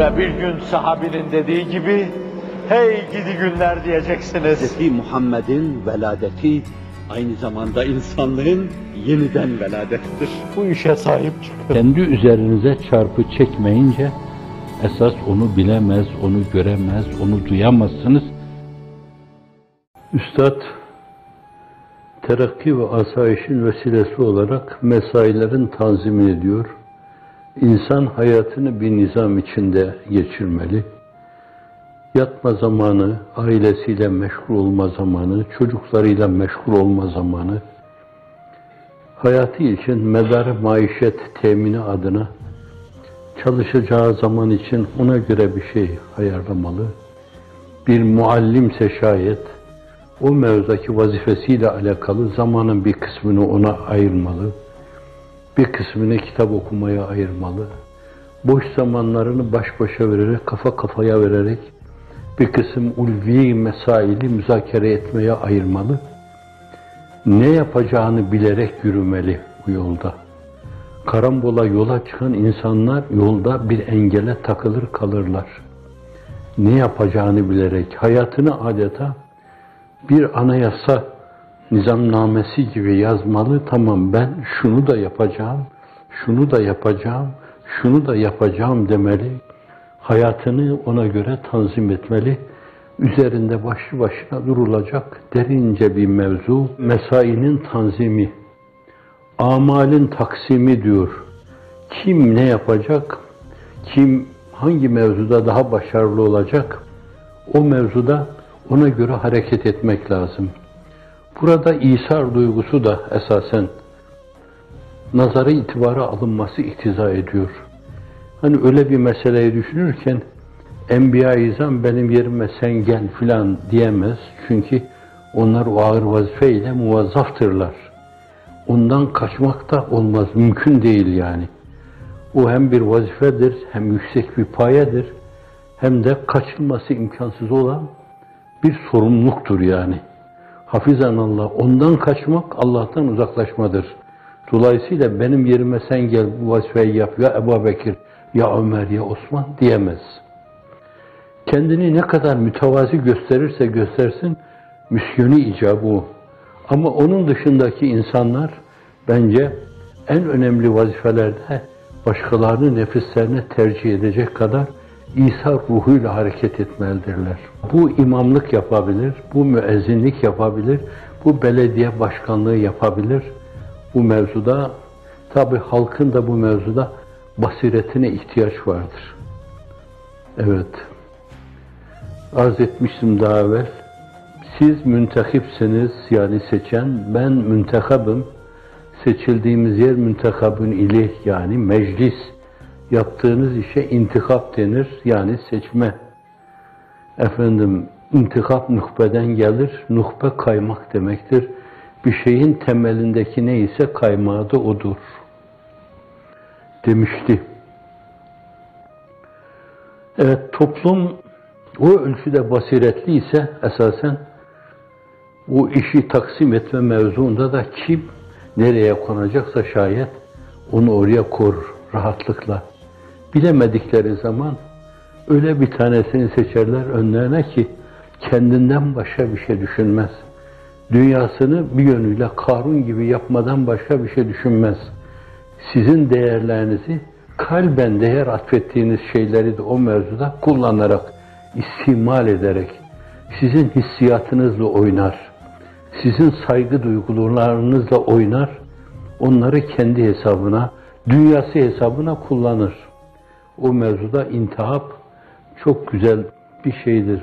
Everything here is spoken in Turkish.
Ve bir gün sahabinin dediği gibi, hey gidi günler diyeceksiniz. Hz. Muhammed'in veladeti aynı zamanda insanlığın yeniden veladettir. Bu işe sahip çıkın. Kendi üzerinize çarpı çekmeyince esas onu bilemez, onu göremez, onu duyamazsınız. Üstad, terakki ve asayişin vesilesi olarak mesailerin tanzimini ediyor. İnsan hayatını bir nizam içinde geçirmeli. Yatma zamanı, ailesiyle meşgul olma zamanı, çocuklarıyla meşgul olma zamanı, hayatı için medar maişet temini adına çalışacağı zaman için ona göre bir şey ayarlamalı. Bir muallimse şayet, o mevzudaki vazifesiyle alakalı zamanın bir kısmını ona ayırmalı. Bir kısmını kitap okumaya ayırmalı. Boş zamanlarını baş başa vererek, kafa kafaya vererek bir kısım ulvi mesaili müzakere etmeye ayırmalı. Ne yapacağını bilerek yürümeli bu yolda. Karambola yola çıkan insanlar yolda bir engele takılır kalırlar. Ne yapacağını bilerek hayatını adeta bir anayasa nizamnamesi gibi yazmalı. Tamam ben şunu da yapacağım, şunu da yapacağım, şunu da yapacağım demeli. Hayatını ona göre tanzim etmeli. Üzerinde başlı başına durulacak derince bir mevzu. Mesainin tanzimi, amalin taksimi diyor. Kim ne yapacak, kim hangi mevzuda daha başarılı olacak, o mevzuda ona göre hareket etmek lazım. Burada İsar duygusu da esasen nazara itibara alınması iktiza ediyor. Hani öyle bir meseleyi düşünürken Enbiya-i İzam benim yerime sen gel filan diyemez. Çünkü onlar o ağır vazifeyle muvazzaftırlar. Ondan kaçmak da olmaz, mümkün değil yani. O hem bir vazifedir, hem yüksek bir payedir, hem de kaçılması imkansız olan bir sorumluluktur yani. Hafizan Allah, ondan kaçmak Allah'tan uzaklaşmadır. Dolayısıyla benim yerime sen gel bu vazifeyi yap ya Ebu Bekir, ya Ömer, ya Osman diyemez. Kendini ne kadar mütevazi gösterirse göstersin, misyonu icabı. Ama onun dışındaki insanlar bence en önemli vazifelerde başkalarının nefislerine tercih edecek kadar İsa ruhuyla hareket etmelidirler. Bu imamlık yapabilir, bu müezzinlik yapabilir, bu belediye başkanlığı yapabilir. Bu mevzuda, tabi halkın da bu mevzuda basiretine ihtiyaç vardır. Evet, arz etmiştim daha evvel. Siz müntekipsiniz, yani seçen, ben müntekabım. Seçildiğimiz yer müntekabın ilih, yani meclis yaptığınız işe intikap denir. Yani seçme. Efendim intikap nuhbeden gelir. Nuhbe kaymak demektir. Bir şeyin temelindeki neyse kaymağı da odur. Demişti. Evet toplum o ölçüde basiretli ise esasen o işi taksim etme mevzuunda da kim nereye konacaksa şayet onu oraya korur rahatlıkla bilemedikleri zaman öyle bir tanesini seçerler önlerine ki kendinden başka bir şey düşünmez. Dünyasını bir yönüyle Karun gibi yapmadan başka bir şey düşünmez. Sizin değerlerinizi kalben değer atfettiğiniz şeyleri de o mevzuda kullanarak, istimal ederek, sizin hissiyatınızla oynar, sizin saygı duygularınızla oynar, onları kendi hesabına, dünyası hesabına kullanır o mevzuda intihap çok güzel bir şeydir.